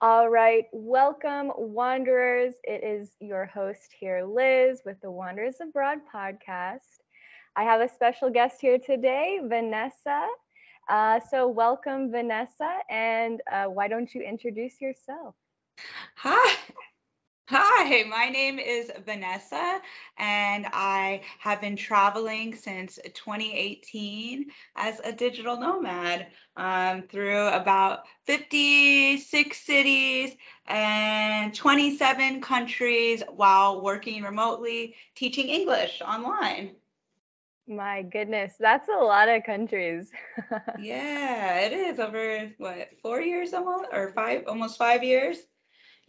All right, welcome, Wanderers. It is your host here, Liz, with the Wanderers Abroad podcast. I have a special guest here today, Vanessa. Uh, so, welcome, Vanessa, and uh, why don't you introduce yourself? Hi, Hi, my name is Vanessa, and I have been traveling since 2018 as a digital nomad um, through about 56 cities and 27 countries while working remotely teaching English online. My goodness, that's a lot of countries. yeah, it is over what, four years almost, or five, almost five years?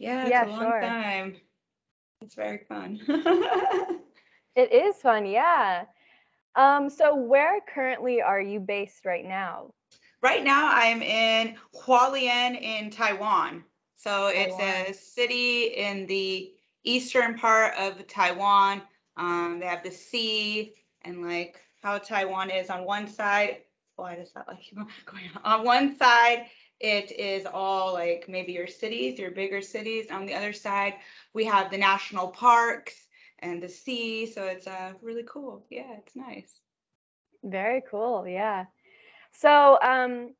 Yeah, it's yeah, a long sure. time. It's very fun. it is fun, yeah. Um, so where currently are you based right now? Right now I'm in Hualien in Taiwan. So it's a city in the eastern part of Taiwan. Um, they have the sea and like how Taiwan is on one side. Why does that like going on? On one side, it is all like maybe your cities, your bigger cities. On the other side, we have the national parks and the sea. So it's uh, really cool. Yeah, it's nice. Very cool. Yeah. So um,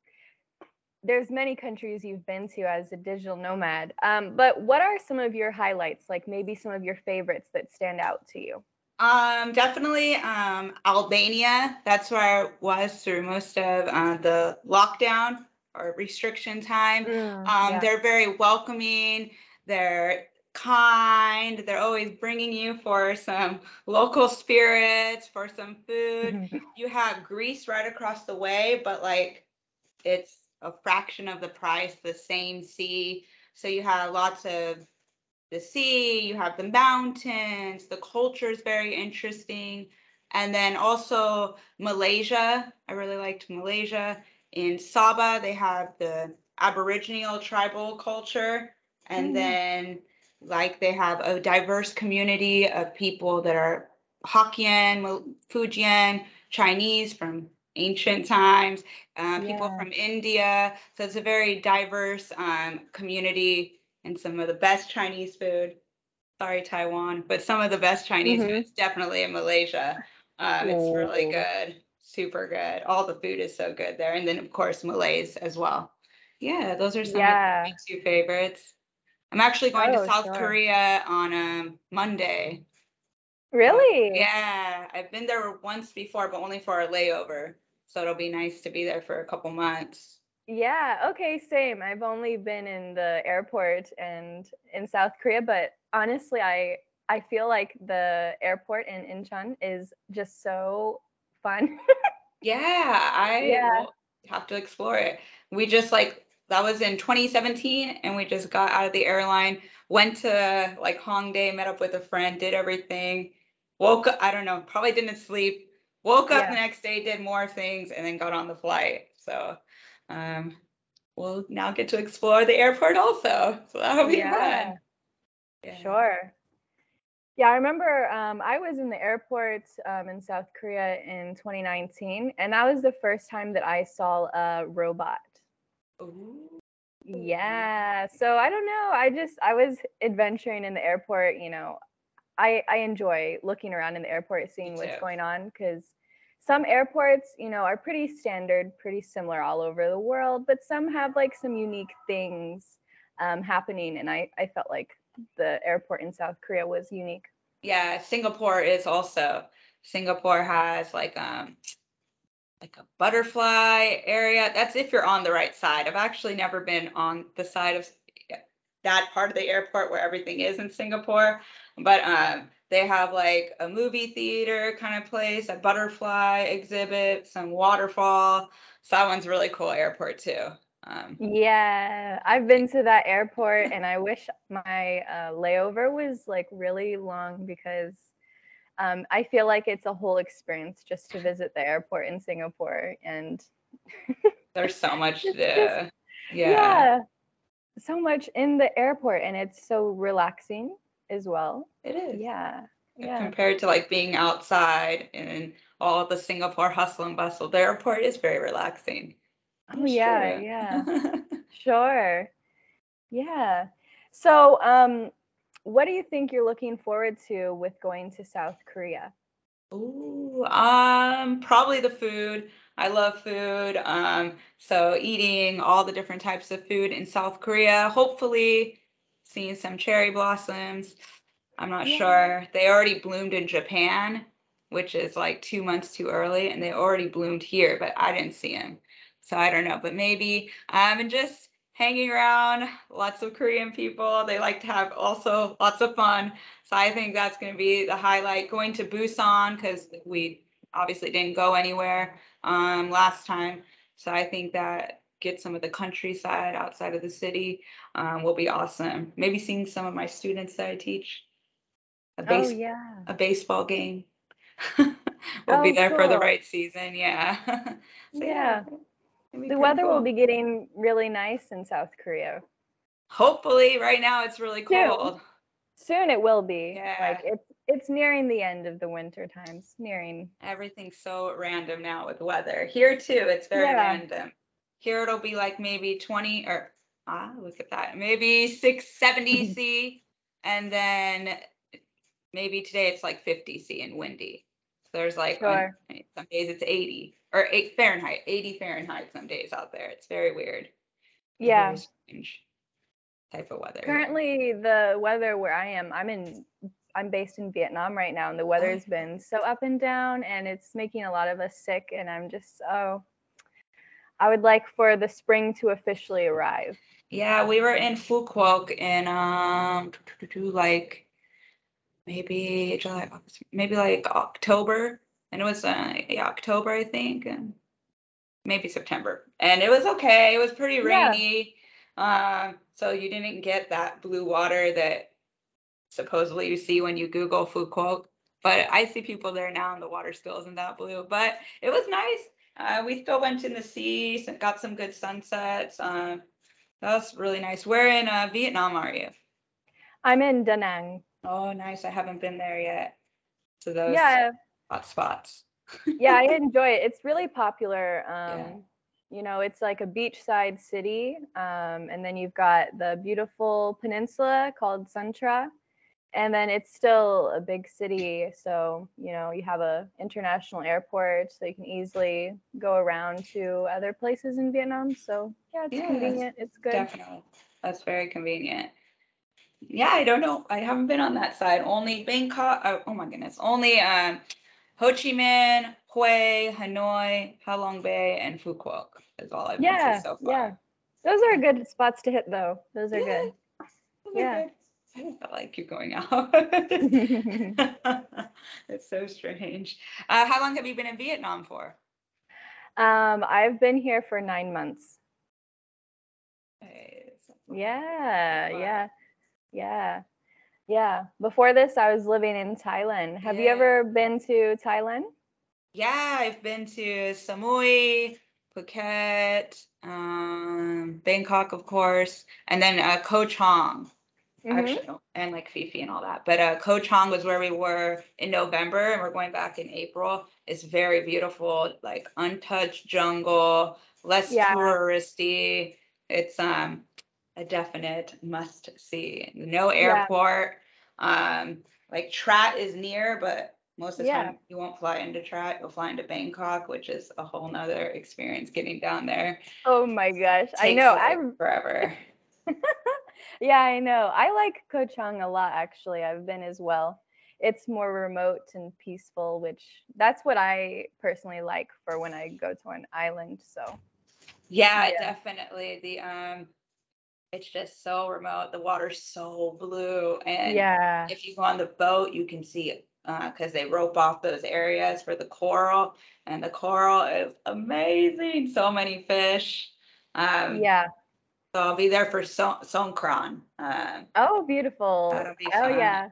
there's many countries you've been to as a digital nomad. Um, but what are some of your highlights? Like maybe some of your favorites that stand out to you? Um, definitely um, Albania. That's where I was through most of uh, the lockdown or restriction time. Mm, um, yeah. They're very welcoming. They're kind. They're always bringing you for some local spirits, for some food. you have Greece right across the way, but like it's a fraction of the price, the same sea. So you have lots of the sea, you have the mountains, the culture is very interesting. And then also Malaysia. I really liked Malaysia. In Sabah, they have the Aboriginal tribal culture. And mm. then, like, they have a diverse community of people that are Hokkien, Fujian, Chinese from ancient times, uh, people yeah. from India. So it's a very diverse um, community and some of the best Chinese food. Sorry, Taiwan, but some of the best Chinese mm-hmm. food is definitely in Malaysia. Um, it's really good super good. All the food is so good there. And then of course Malays as well. Yeah, those are some yeah. of my two favorites. I'm actually going oh, to South sure. Korea on um, Monday. Really? yeah, I've been there once before, but only for a layover. So it'll be nice to be there for a couple months. Yeah, okay, same. I've only been in the airport and in South Korea, but honestly, I I feel like the airport in Incheon is just so fun. yeah, I yeah. have to explore it. We just like that was in 2017 and we just got out of the airline, went to like Hongdae, met up with a friend, did everything. Woke up, I don't know, probably didn't sleep. Woke up yeah. the next day, did more things and then got on the flight. So um we'll now get to explore the airport also. So that'll be yeah. fun. Yeah. Sure. Yeah, I remember um, I was in the airport um, in South Korea in 2019, and that was the first time that I saw a robot. Ooh. Yeah, so I don't know. I just I was adventuring in the airport. You know, I I enjoy looking around in the airport, seeing what's going on, because some airports, you know, are pretty standard, pretty similar all over the world, but some have like some unique things um, happening, and I I felt like the airport in South Korea was unique. Yeah, Singapore is also. Singapore has like um like a butterfly area. That's if you're on the right side. I've actually never been on the side of that part of the airport where everything is in Singapore, but um they have like a movie theater kind of place, a butterfly exhibit, some waterfall. So that one's really cool airport too. Um, yeah, I've been to that airport and I wish my uh, layover was like really long because um, I feel like it's a whole experience just to visit the airport in Singapore and there's so much to yeah. yeah so much in the airport and it's so relaxing as well. It is. Yeah yeah. compared to like being outside and all the singapore hustle and bustle the airport is very relaxing Oh yeah, yeah. sure. Yeah. So, um, what do you think you're looking forward to with going to South Korea? Ooh, um, probably the food. I love food. Um, so eating all the different types of food in South Korea. Hopefully, seeing some cherry blossoms. I'm not yeah. sure. They already bloomed in Japan, which is like two months too early, and they already bloomed here, but I didn't see them. So I don't know, but maybe um, and just hanging around lots of Korean people. They like to have also lots of fun. So I think that's going to be the highlight. Going to Busan because we obviously didn't go anywhere um, last time. So I think that get some of the countryside outside of the city um, will be awesome. Maybe seeing some of my students that I teach. A, base- oh, yeah. a baseball game. we'll oh, be there cool. for the right season. Yeah. so, yeah. yeah the weather cool. will be getting really nice in South Korea. Hopefully, right now it's really cold. Soon, Soon it will be. Yeah. Like it's it's nearing the end of the winter times. Nearing. Everything's so random now with weather. Here too, it's very yeah. random. Here it'll be like maybe 20 or ah, look at that. Maybe 6 70 C and then maybe today it's like 50 C and windy. So there's like sure. some days it's 80 or 8 Fahrenheit, 80 Fahrenheit some days out there. It's very weird. Yeah. Very strange type of weather. Currently the weather where I am, I'm in I'm based in Vietnam right now and the weather's been so up and down and it's making a lot of us sick and I'm just oh I would like for the spring to officially arrive. Yeah, we were in Phu Quoc in um like maybe July, maybe like October, and it was uh, yeah October I think, and maybe September, and it was okay. It was pretty rainy, yeah. um, so you didn't get that blue water that supposedly you see when you Google Quoc. But I see people there now, and the water still isn't that blue. But it was nice. Uh, we still went in the sea, got some good sunsets. Uh, that was really nice. Where in uh, Vietnam are you? I'm in Da Nang. Oh, nice. I haven't been there yet. So those yeah. hot spots. yeah, I enjoy it. It's really popular. Um, yeah. You know, it's like a beachside city. Um, and then you've got the beautiful peninsula called Son Tra and then it's still a big city so you know you have a international airport so you can easily go around to other places in vietnam so yeah it's yeah, convenient it's good definitely that's very convenient yeah i don't know. I haven't been on that side. Only bangkok oh, oh my goodness. Only um ho chi minh hue hanoi halong bay and phu quoc is all i've yeah, been to so far. yeah. Those are good spots to hit though. Those are yeah. good. Yeah. I felt like you going out. it's so strange. Uh, how long have you been in Vietnam for? Um, I've been here for nine months. Yeah, yeah, yeah, yeah. Before this, I was living in Thailand. Have yeah. you ever been to Thailand? Yeah, I've been to Samui, Phuket, um, Bangkok, of course, and then uh, Koh Chang mm-hmm. actually, and like Phi and all that. But uh, Koh Chang was where we were in November, and we're going back in April. It's very beautiful, like untouched jungle, less yeah. touristy. It's um a definite must see. No airport. Yeah. Um, like Trat is near, but most of the yeah. time you won't fly into Trat. You'll fly into Bangkok, which is a whole nother experience getting down there. Oh my gosh, I know. I'm forever. yeah, I know. I like Koh Chang a lot actually. I've been as well. It's more remote and peaceful, which that's what I personally like for when I go to an island. So yeah, yeah. definitely. The um it's just so remote. The water's so blue. And yeah. if you go on the boat, you can see it because uh, they rope off those areas for the coral, and the coral is amazing. So many fish. Um, yeah. So I'll be there for so- Songkran. Uh, oh, beautiful. Be. Oh, yeah.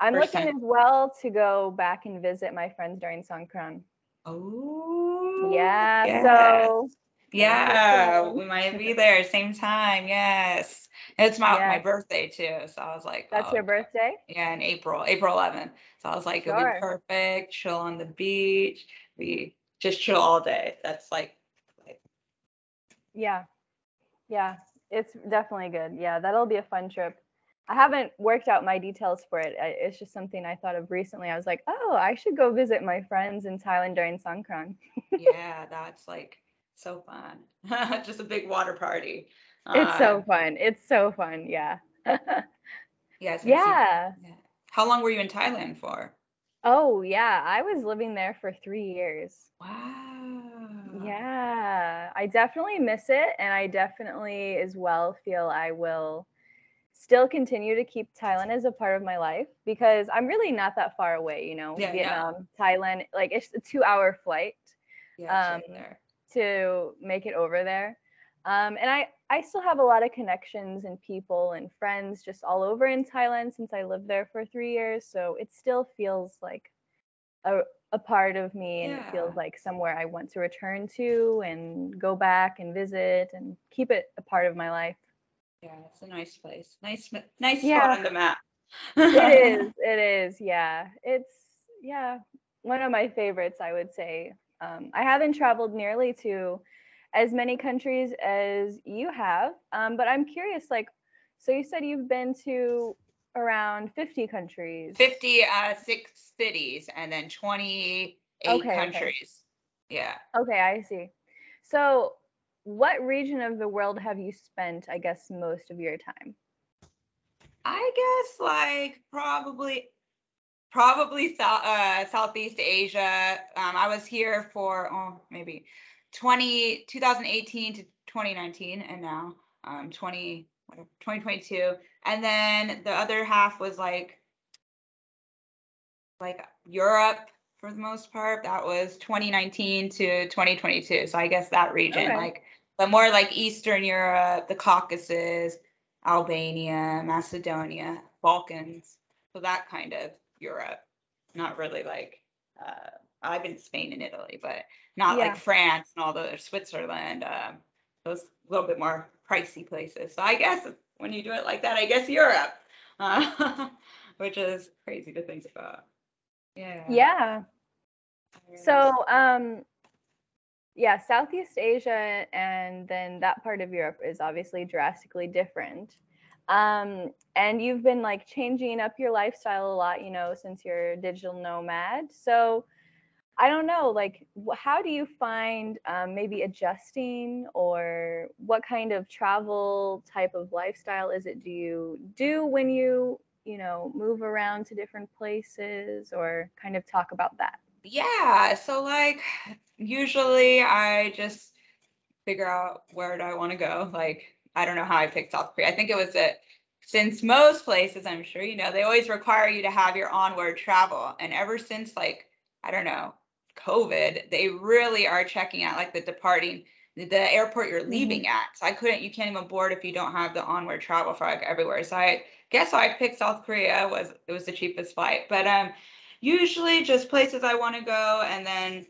I'm First looking time. as well to go back and visit my friends during Songkran. Oh. Yeah. Yes. So. Yeah, we might be there same time. Yes. It's my yes. my birthday too, so I was like, "That's oh, your birthday?" Yeah, in April, April 11th. So I was like, sure. "It'll be perfect. Chill on the beach. We just chill all day." That's like, like yeah, yeah. it's definitely good. Yeah, that'll be a fun trip. I haven't worked out my details for it. It's just something I thought of recently. I was like, oh, I should go visit my friends in Thailand during Songkran. yeah, that's like so fun. just a big water party. It's uh, so fun. It's so fun. Yeah. Yeah. yeah. How long were you in Thailand for? Oh, yeah. I was living there for three years. Wow. Yeah. I definitely miss it. And I definitely, as well, feel I will still continue to keep Thailand as a part of my life because I'm really not that far away, you know, yeah, Vietnam, yeah. Thailand, like it's a two hour flight yeah, um, to make it over there. Um, and I, I still have a lot of connections and people and friends just all over in Thailand since I lived there for three years. So it still feels like a, a part of me and yeah. it feels like somewhere I want to return to and go back and visit and keep it a part of my life. Yeah, it's a nice place. Nice, nice yeah. spot on the map. it is. It is. Yeah. It's yeah one of my favorites. I would say. Um, I haven't traveled nearly to as many countries as you have, um, but I'm curious. Like, so you said you've been to around 50 countries. 50, uh, six cities, and then 28 okay, countries. Okay. Yeah. Okay, I see. So what region of the world have you spent, I guess, most of your time? I guess like probably probably South, uh, Southeast Asia. Um, I was here for oh maybe 20 2018 to 2019 and now um 20 2022 and then the other half was like like Europe for the most part that was 2019 to 2022 so I guess that region okay. like but more like Eastern Europe, the Caucasus, Albania, Macedonia, Balkans. So that kind of Europe. Not really like uh, I've been to Spain and Italy, but not yeah. like France and all the Switzerland. Um, those a little bit more pricey places. So I guess when you do it like that, I guess Europe, uh, which is crazy to think about. Yeah. Yeah. So um, yeah, Southeast Asia and then that part of Europe is obviously drastically different. Um, and you've been like changing up your lifestyle a lot, you know, since you're digital nomad. So I don't know, like, how do you find um, maybe adjusting or what kind of travel type of lifestyle is it do you do when you, you know, move around to different places or kind of talk about that? Yeah, so like usually I just figure out where do I want to go. Like I don't know how I picked South Korea. I think it was that since most places, I'm sure you know, they always require you to have your onward travel. And ever since like, I don't know, COVID, they really are checking out like the departing the airport you're mm-hmm. leaving mm-hmm. at. So I couldn't, you can't even board if you don't have the onward travel for like everywhere. So I guess I picked South Korea was it was the cheapest flight. But um usually just places I want to go and then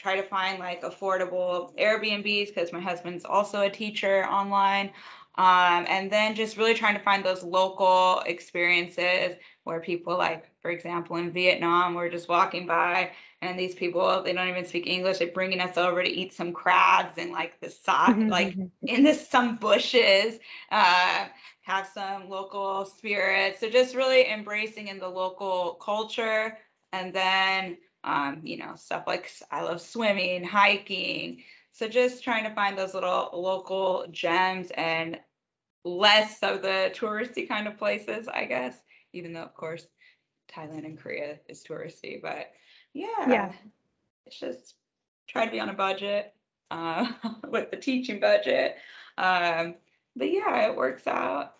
try to find like affordable Airbnbs because my husband's also a teacher online. Um, and then just really trying to find those local experiences where people like for example in vietnam we're just walking by and these people they don't even speak english they're bringing us over to eat some crabs and like the side mm-hmm, like mm-hmm. in the some bushes uh, have some local spirits so just really embracing in the local culture and then um, you know stuff like i love swimming hiking. So just trying to find those little local gems and less of the touristy kind of places i guess even though of course thailand and korea is touristy but yeah. Yeah. It's just try to be on a budget uh, with the teaching budget um, but yeah it works out.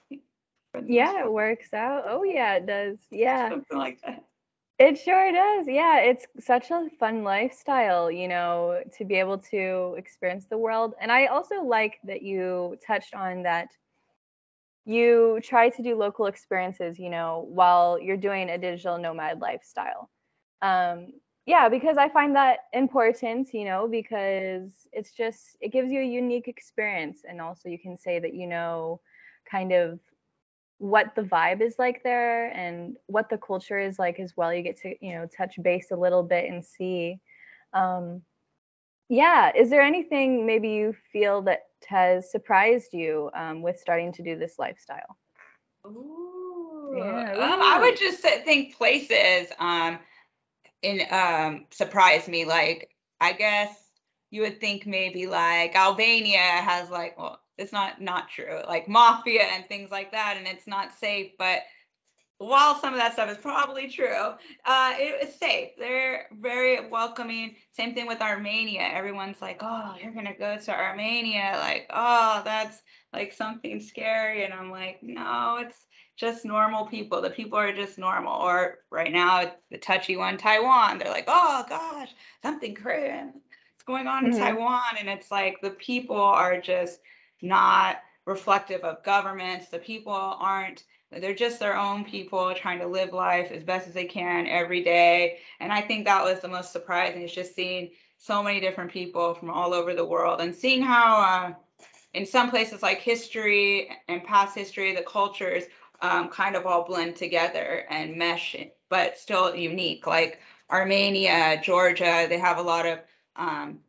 Yeah it works out. Oh yeah it does. Yeah. Something like that it sure does. Yeah, it's such a fun lifestyle, you know, to be able to experience the world. And I also like that you touched on that you try to do local experiences, you know, while you're doing a digital nomad lifestyle. Um, yeah, because I find that important, you know, because it's just, it gives you a unique experience. And also you can say that, you know, kind of what the vibe is like there and what the culture is like as well. You get to, you know, touch base a little bit and see. Um, yeah, is there anything maybe you feel that has surprised you um, with starting to do this lifestyle? Ooh. Yeah. Um, I would just think places um, in um, surprise me. Like I guess you would think maybe like Albania has like well it's not not true like mafia and things like that and it's not safe but while some of that stuff is probably true, uh, it is safe. They're very welcoming. Same thing with Armenia. Everyone's like, oh, you're going to go to Armenia. Like, oh, that's like something scary. And I'm like, no, it's just normal people. The people are just normal. Or right now, the touchy one, Taiwan. They're like, oh, gosh, something crazy. It's going on in mm-hmm. Taiwan. And it's like the people are just not reflective of governments. The people aren't they're just their own people trying to live life as best as they can every day. And I think that was the most surprising is just seeing so many different people from all over the world and seeing how uh, in some places like history and past history, the cultures um, kind of all blend together and mesh, but still unique. Like Armenia, Georgia, they have a lot of um,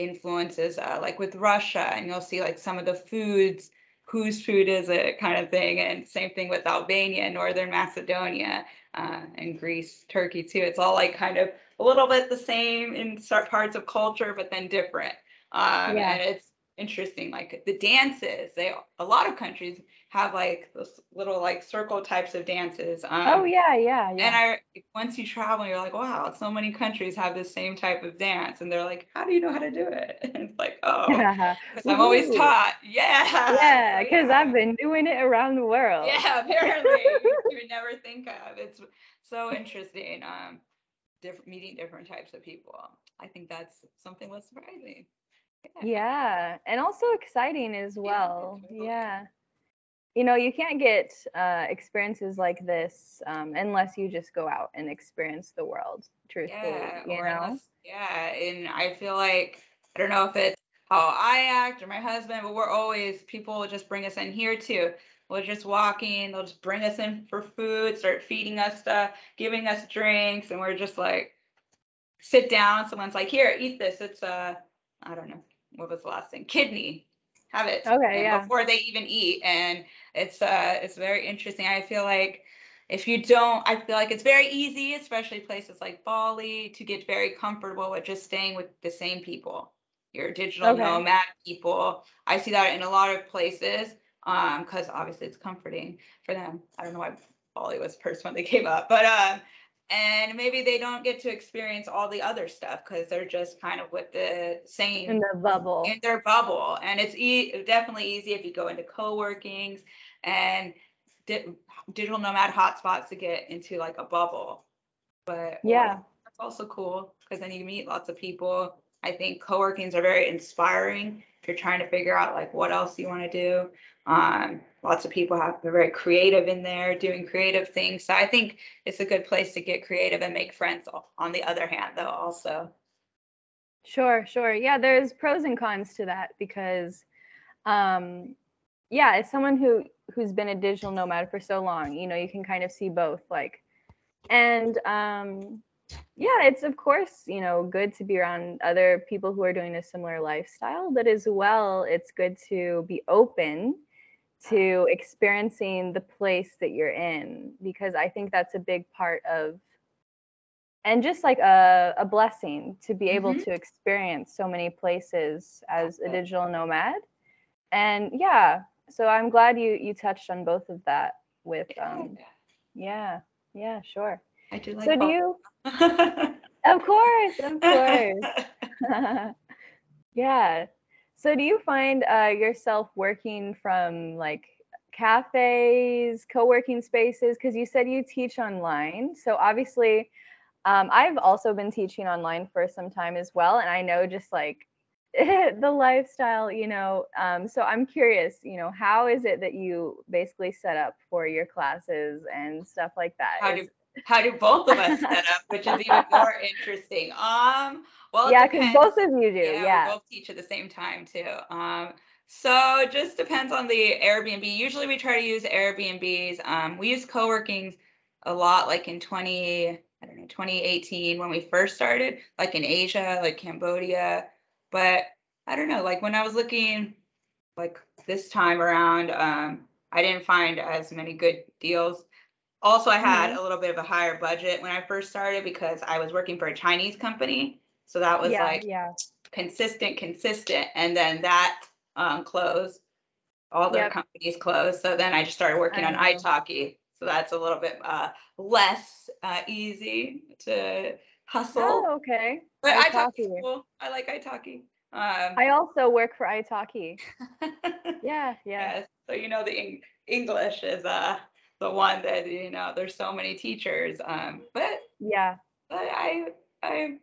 influences, uh, like with Russia, and you'll see like some of the foods whose food is it kind of thing. And same thing with Albania, Northern Macedonia, uh, and Greece, Turkey too. It's all like kind of a little bit the same in parts of culture, but then different. Um, yeah. And it's interesting, like the dances. They a lot of countries have like those little like circle types of dances. Um, oh yeah, yeah, yeah. And I once you travel, you're like, wow, so many countries have the same type of dance, and they're like, how do you know how to do it? And it's like, oh, because I'm always taught. Yeah. Yeah, because yeah. I've been doing it around the world. Yeah, apparently you would never think of. It's so interesting. Um, different meeting different types of people. I think that's something was surprising. Yeah. and also exciting as well. Yeah. yeah you know you can't get uh, experiences like this um, unless you just go out and experience the world truthfully yeah, you know unless, yeah and i feel like i don't know if it's how i act or my husband but we're always people will just bring us in here too we're just walking they'll just bring us in for food start feeding us stuff giving us drinks and we're just like sit down someone's like here eat this it's uh i don't know what was the last thing? Kidney. Have it. Okay yeah. before they even eat. And it's uh it's very interesting. I feel like if you don't i feel like it's very easy especially places like bali to get very comfortable with just staying with the same people your digital okay. nomad people. I see that in a lot of places um because obviously it's comforting for them. I don't know why bali was the first when they came up but um and maybe they don't get to experience all the other stuff because they're just kind of with the same in their bubble. In their bubble. And it's e- definitely easy if you go into co-workings and di- digital nomad hotspots to get into like a bubble. But yeah. well, that's also cool because then you meet lots of people i think co-workings are very inspiring if you're trying to figure out like what else you want to do. Um, lots of people have they're very creative in there doing creative things. So i think it's a good place to get creative and make friends on the other hand though also. Sure sure. Yeah there's pros and cons to that because um yeah as someone who who's been a digital nomad for so long you know you can kind of see both like and um yeah it's of course you know good to be around other people who are doing a similar lifestyle but as well it's good to be open to experiencing the place that you're in because I think that's a big part of and just like a, a blessing to be able mm-hmm. to experience so many places as a digital nomad. And yeah so i'm glad you you touched on both of that with um yeah yeah sure i do like so do you of course of course yeah so do you find uh, yourself working from like cafes, co-working spaces? Because you said you teach online. So obviously, um, I've also been teaching online for some time as well, and I know just like the lifestyle, you know. Um, so I'm curious, you know, how is it that you basically set up for your classes and stuff like that? How do how do both of us set up, which is even more interesting. Um, well, yeah, because both of you do. Yeah, yeah. we both teach at the same time too. Um, so it just depends on the Airbnb. Usually we try to use Airbnbs. Um, we use co-working a lot, like in 20, I don't know, 2018 when we first started, like in Asia, like Cambodia. But I don't know, like when I was looking like this time around, um, I didn't find as many good deals. Also, I had mm-hmm. a little bit of a higher budget when I first started because I was working for a Chinese company. So that was yeah, like yeah. consistent, consistent. And then that um, closed. All their yep. companies closed. So then I just started working on italki. So that's a little bit uh, less uh, easy to hustle. Oh, okay. But italki. Cool. I like italki. Um, I also work for italki. yeah, yeah. Yeah. So you know the English is uh the one that you know there's so many teachers. Um, but yeah. But I I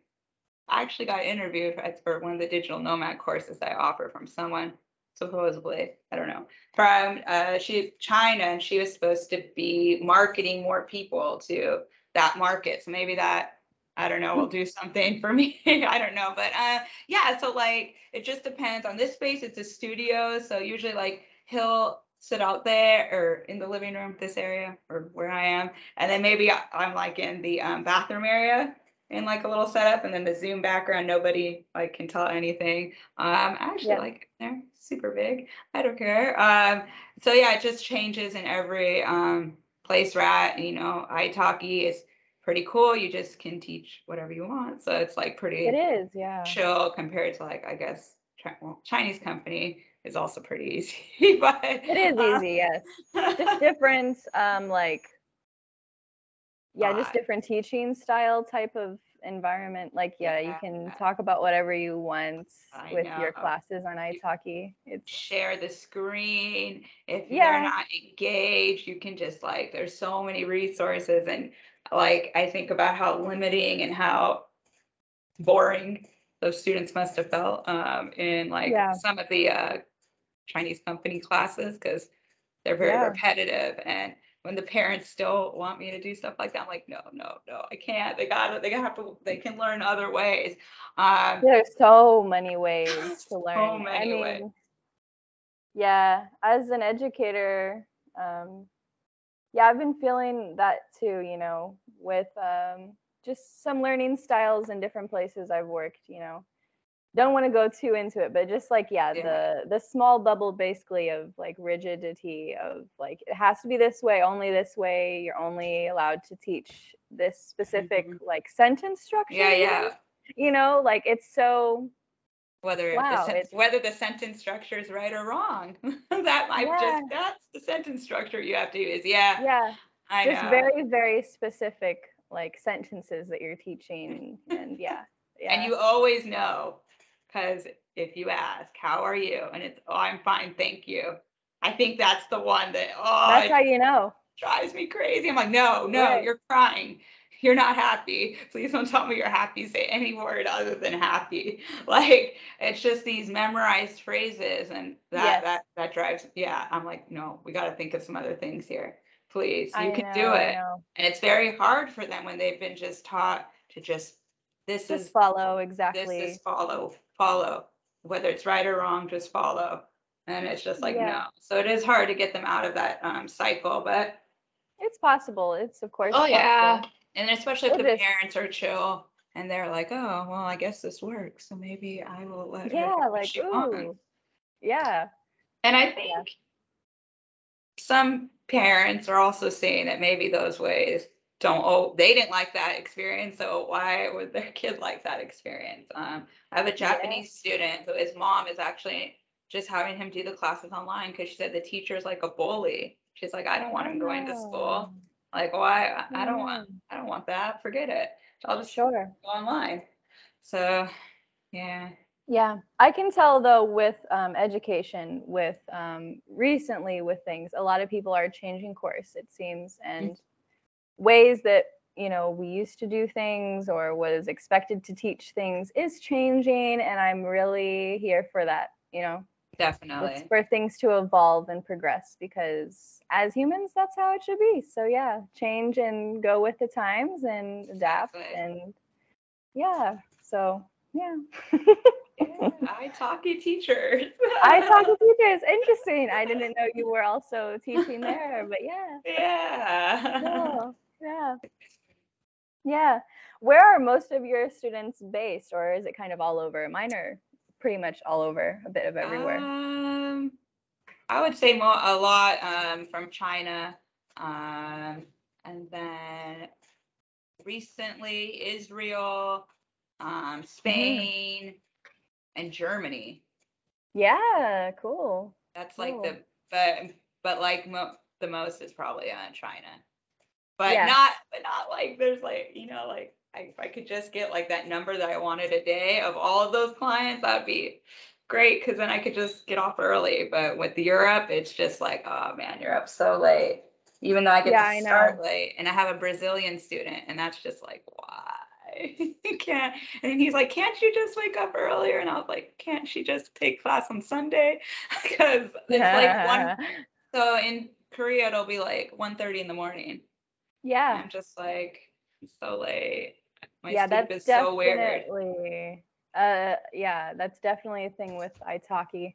actually got interviewed for one of the digital nomad courses I offer from someone supposedly I don't know from uh, she China and she was supposed to be marketing more people to that market. So maybe that I don't know, will do something for me. I don't know. But uh yeah, so like it just depends on this space. It's a studio. So usually like he'll sit out there or in the living room, this area or where I am. And then maybe I'm like in the um, bathroom area in like a little setup and then the Zoom background, nobody like can tell anything. Um actually yeah. like they're super big. I don't care. Um so yeah, it just changes in every um place we're at. You know, italki is pretty cool. You just can teach whatever you want. So it's like pretty It is, yeah. chill compared to like I guess Chinese company is also pretty easy. but it is uh, easy, yes. just different um like yeah, just different teaching style type of environment. Like yeah, yeah. you can talk about whatever you want I with know. your classes on italki. It's share the screen. If yeah. you're not engaged, you can just like there's so many resources and like I think about how limiting and how boring those students must have felt um, in like yeah. some of the uh, Chinese company classes because they're very yeah. repetitive and when the parents still want me to do stuff like that, I'm like, no, no, no, I can't. They gotta, they have to, they can learn other ways. Um, There's so many ways to learn. So many I mean, ways. Yeah, as an educator, um, yeah, I've been feeling that too, you know, with um, just some learning styles in different places I've worked, you know. Don't want to go too into it, but just like yeah, yeah, the the small bubble basically of like rigidity of like it has to be this way, only this way, you're only allowed to teach this specific mm-hmm. like sentence structure. Yeah, yeah. You know, like it's so whether wow, the sen- whether the sentence structure is right or wrong. that I yeah. just that's the sentence structure you have to use. Yeah. Yeah. I just know. very very specific like sentences that you're teaching and yeah. Yeah. And you always know cuz if you ask, "How are you?" and it's, "Oh, I'm fine, thank you." I think that's the one that oh That's how you know. Drives me crazy. I'm like, "No, no, right. you're crying." you're not happy. Please don't tell me you're happy. Say any word other than happy. Like it's just these memorized phrases and that yes. that that drives yeah, I'm like, no, we gotta think of some other things here. Please. You I can know, do it. And it's very hard for them when they've been just taught to just this just is follow exactly. This is follow, follow. Whether it's right or wrong, just follow. And it's just like yeah. no. So it is hard to get them out of that um, cycle, but it's possible. It's of course. Oh possible. yeah and especially if the parents are chill and they're like, oh, well, I guess this works, so maybe I will let yeah, her. like ooh, on. yeah. And I think yeah. some parents are also saying that maybe those ways don't oh they didn't like that experience so why would their kid like that experience um, i have a japanese yeah. student who his mom is actually just having him do the classes online because she said the teacher's like a bully she's like i don't want him going to school oh. Like, why? I don't want. I don't want that. Forget it. I'll just sure go online. So, yeah. Yeah, I can tell though with um, education, with um, recently with things, a lot of people are changing course. It seems, and mm-hmm. Ways that you know we used to do things or was expected to teach things is changing, and I'm really here for that. You know, definitely it's for things to evolve and progress because as humans, that's how it should be. So yeah, change and go with the times and adapt and yeah. So yeah. yeah italki teachers. italki teachers. Interesting. I didn't know you were also teaching there, but yeah. Yeah. Cool. Yeah. Yeah. Where are most of your students based, or is it kind of all over? Mine are pretty much all over, a bit of everywhere. Um, I would say more a lot um, from China, um, and then recently Israel, um, mm-hmm. Spain, mm-hmm. and Germany. Yeah, cool. That's cool. like the but but like mo- the most is probably uh, China. But yeah. not but not like there's like you know like I, if I could just get like that number that I wanted a day of all of those clients, that'd be great because then I could just get off early. But with Europe, it's just like, oh man, you're up so late. Even though I get yeah, to start late, and I have a Brazilian student, and that's just like, why? you can't. And he's like, can't you just wake up earlier? And I was like, can't she just take class on Sunday? Because it's like one. So in Korea, it'll be like 1:30 in the morning. Yeah. And I'm just like, so late. My yeah, that's is definitely, so weird. Uh, yeah, that's definitely a thing with Italki.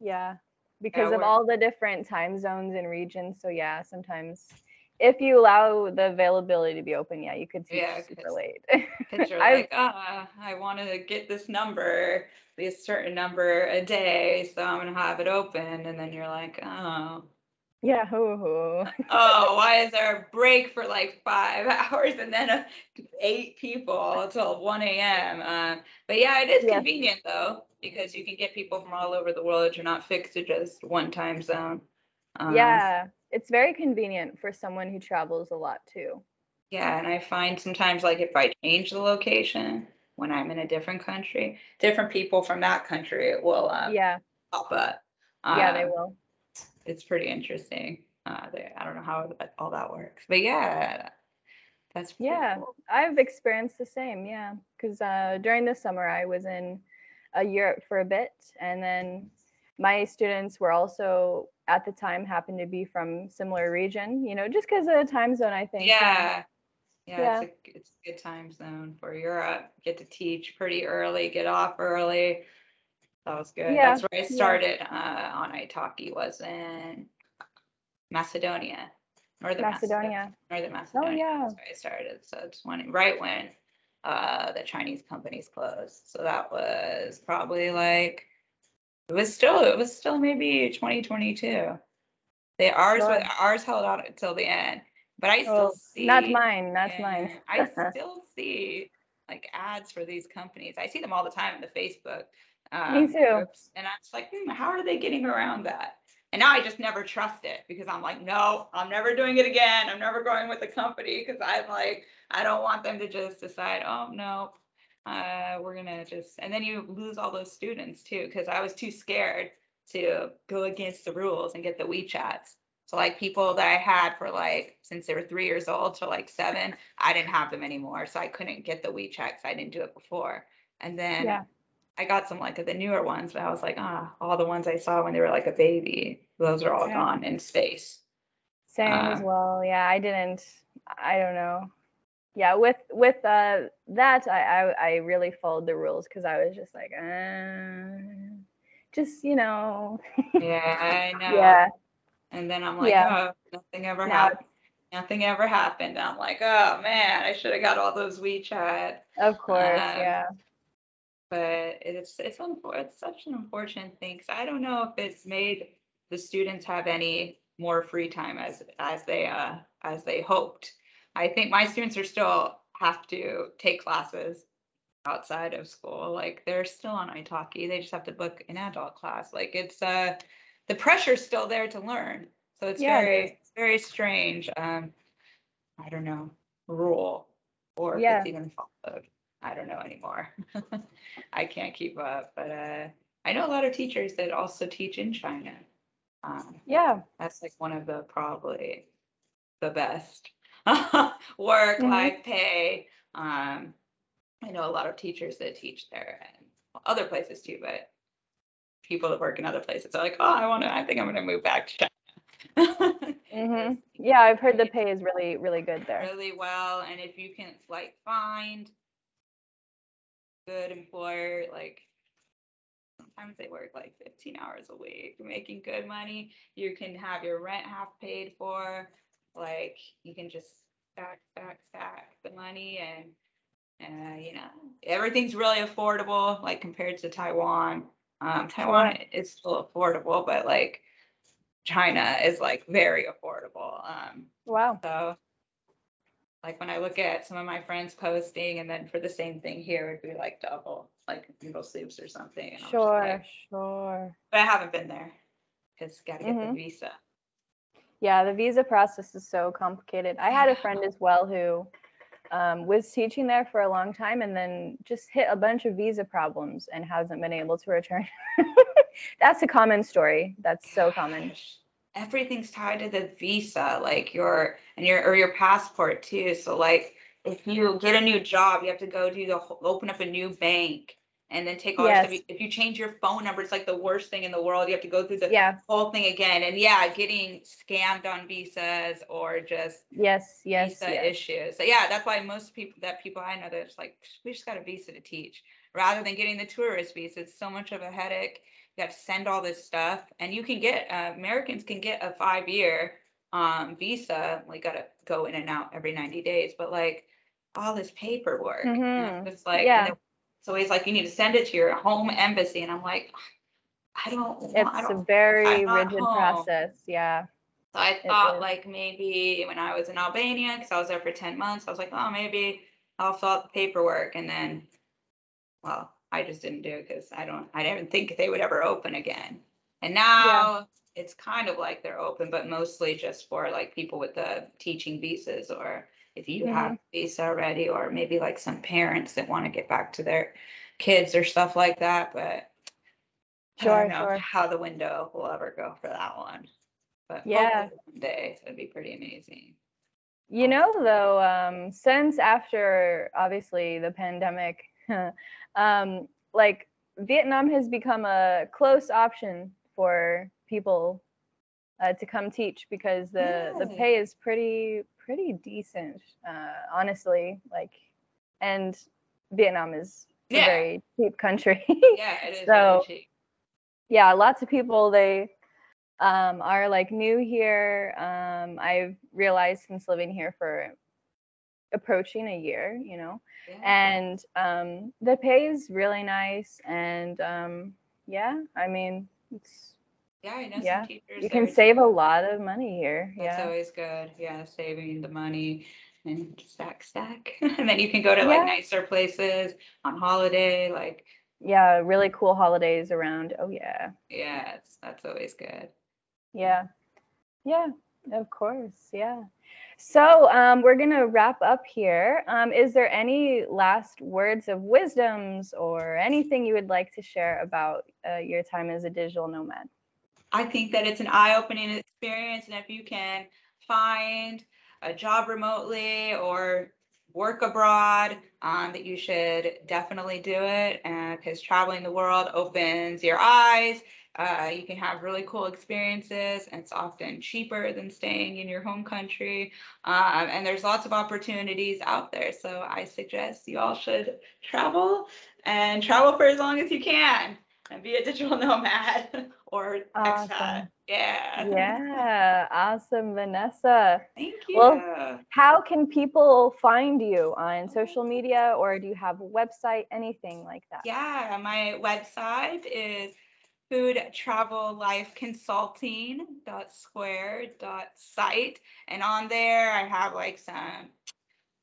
Yeah, because yeah, of all the different time zones and regions. So yeah, sometimes if you allow the availability to be open, yeah, you could teach yeah, super late. Because you're like, ah, oh, I want to get this number, this certain number a day, so I'm gonna have it open, and then you're like, oh, yeah. Hoo hoo. oh, why is there a break for like five hours and then eight people until 1 a.m.? Uh, but yeah, it is convenient though because you can get people from all over the world. You're not fixed to just one time zone. Um, yeah, it's very convenient for someone who travels a lot too. Yeah, and I find sometimes like if I change the location when I'm in a different country, different people from that country will um, yeah pop up. yeah, they um, will it's pretty interesting. Uh, they, I don't know how all that works, but yeah, that's yeah. Cool. I've experienced the same. Yeah, because uh, during the summer I was in uh, Europe for a bit, and then my students were also at the time happened to be from similar region. You know, just because of the time zone, I think. Yeah. Yeah, yeah. It's, a, it's a good time zone for Europe. Get to teach pretty early, get off early. That was good. Yeah. That's where I started yeah. uh, on Italki was in Macedonia, Northern Macedonia. Macedonia. Northern Macedonia. Oh yeah. That's where I started. So it's when right when uh, the Chinese companies closed. So that was probably like it was still it was still maybe 2022. They ours sure. ours held out until the end, but I still oh, see. That's mine. not mine. I still see like ads for these companies. I see them all the time in the Facebook um, Me too. And I was like, hmm, how are they getting around that? And now I just never trust it because I'm like, no, I'm never doing it again. I'm never going with the company because I'm like, I don't want them to just decide, oh no, uh, we're gonna just, and then you lose all those students too because I was too scared to go against the rules and get the WeChats. So like people that I had for like since they were three years old to like seven, I didn't have them anymore, so I couldn't get the WeChats. I didn't do it before. And then yeah. I got some like the newer ones, but I was like, ah, all the ones I saw when they were like a baby, those are all yeah. gone in space. Same uh, as well. Yeah, I didn't. I don't know. Yeah, with with uh that I I, I really followed the rules because I was just like, uh, just you know. yeah, I know. Yeah. And then I'm like, yeah. oh, nothing ever happened. Nothing ever happened. I'm like, oh man, I should have got all those WeChat. Of course, um, yeah but it's it's it's such an unfortunate thing. because I don't know if it's made the students have any more free time as as they uh as they hoped. I think my students are still have to take classes outside of school. Like they're still on Italki. They just have to book an adult class. Like it's uh the pressure's still there to learn. So it's yeah, very it very strange. Um I don't know, rule or yeah. if it's even followed. I don't know anymore. I can't keep up, but uh, I know a lot of teachers that also teach in China. Um, yeah, that's like one of the probably the best work mm-hmm. life pay. Um, I know a lot of teachers that teach there and other places too, but people that work in other places are like, oh, I want to. I think I'm going to move back to China. mm-hmm. Yeah, I've heard the pay is really, really good there. Really well, and if you can like find good employer, like sometimes they work like 15 hours a week, making good money. You can have your rent half paid for. Like you can just stack, stack, stack the money and uh, you know, everything's really affordable, like compared to Taiwan. Um, Taiwan is still affordable, but like China is like very affordable. Um, wow. So like when I look at some of my friends posting and then for the same thing here it'd be like double, like noodle soups or something. Sure, like, sure. But I haven't been there because gotta get the visa. Yeah, the visa process is so complicated. I had a friend as well who um, was teaching there for a long time and then just hit a bunch of visa problems and hasn't been able to return. That's a common story. That's so common. Everything's tied to the visa, like your and your or your passport too. So like if you get a new job, you have to go do the open up a new bank and then take all yes. your stuff. If you change your phone number, it's like the worst thing in the world. You have to go through the yeah. whole thing again. And yeah, getting scammed on visas or just yes, yes, visa yes. issues. So yeah, that's why most people that people I know just like, we just got a visa to teach rather than getting the tourist visa. It's so much of a headache. You have to send all this stuff, and you can get uh, Americans can get a five year um, visa. We got to go in and out every 90 days, but like all this paperwork, mm-hmm. it's like yeah so he's like, you need to send it to your home embassy. And I'm like, I don't. It's I don't, a very rigid home. process. Yeah. So I thought like maybe when I was in Albania, because I was there for 10 months, I was like, oh, maybe I'll fill out the paperwork. And then, well, I just didn't do it because I don't, I didn't think they would ever open again. And now yeah. it's kind of like they're open, but mostly just for like people with the teaching visas or if you mm-hmm. have visa already, or maybe like some parents that want to get back to their kids or stuff like that. But sure, I don't know sure. how the window will ever go for that one. But yeah, one day it'd be pretty amazing. You know, though, um, since after obviously the pandemic, um, like Vietnam has become a close option for people uh, to come teach because the the pay is pretty pretty decent, uh, honestly. Like, and Vietnam is yeah. a very cheap country. yeah, it is so, cheap. Yeah, lots of people they um, are like new here. Um, I've realized since living here for approaching a year, you know, yeah. and um, the pay is really nice. And um, yeah, I mean, it's yeah, I know yeah. some teachers. You can save a lot of money here. That's yeah. always good. Yeah, saving the money and stack stack. and then you can go to like nicer places on holiday, like yeah, really cool holidays around. Oh yeah. Yeah, that's always good. Yeah. Yeah, of course. Yeah. So um, we're gonna wrap up here. Um, is there any last words of wisdoms or anything you would like to share about uh, your time as a digital nomad? I think that it's an eye-opening experience, and if you can find a job remotely or work abroad, um, that you should definitely do it because uh, traveling the world opens your eyes. Uh, you can have really cool experiences, and it's often cheaper than staying in your home country. Um, and there's lots of opportunities out there. So I suggest you all should travel and travel for as long as you can and be a digital nomad or awesome. expat. Yeah. Yeah. Awesome, Vanessa. Thank you. Well, how can people find you on social media or do you have a website, anything like that? Yeah, my website is foodtravellifeconsulting.square.site. And on there, I have like some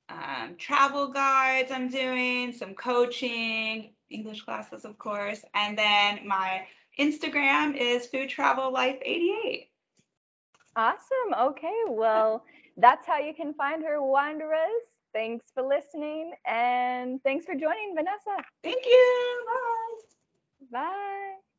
um, travel guides I'm doing, some coaching, English classes, of course. And then my Instagram is Food Travel Life 88. Awesome. Okay. Well, that's how you can find her wanderers. Thanks for listening and thanks for joining, Vanessa. Thank you. Bye. Bye.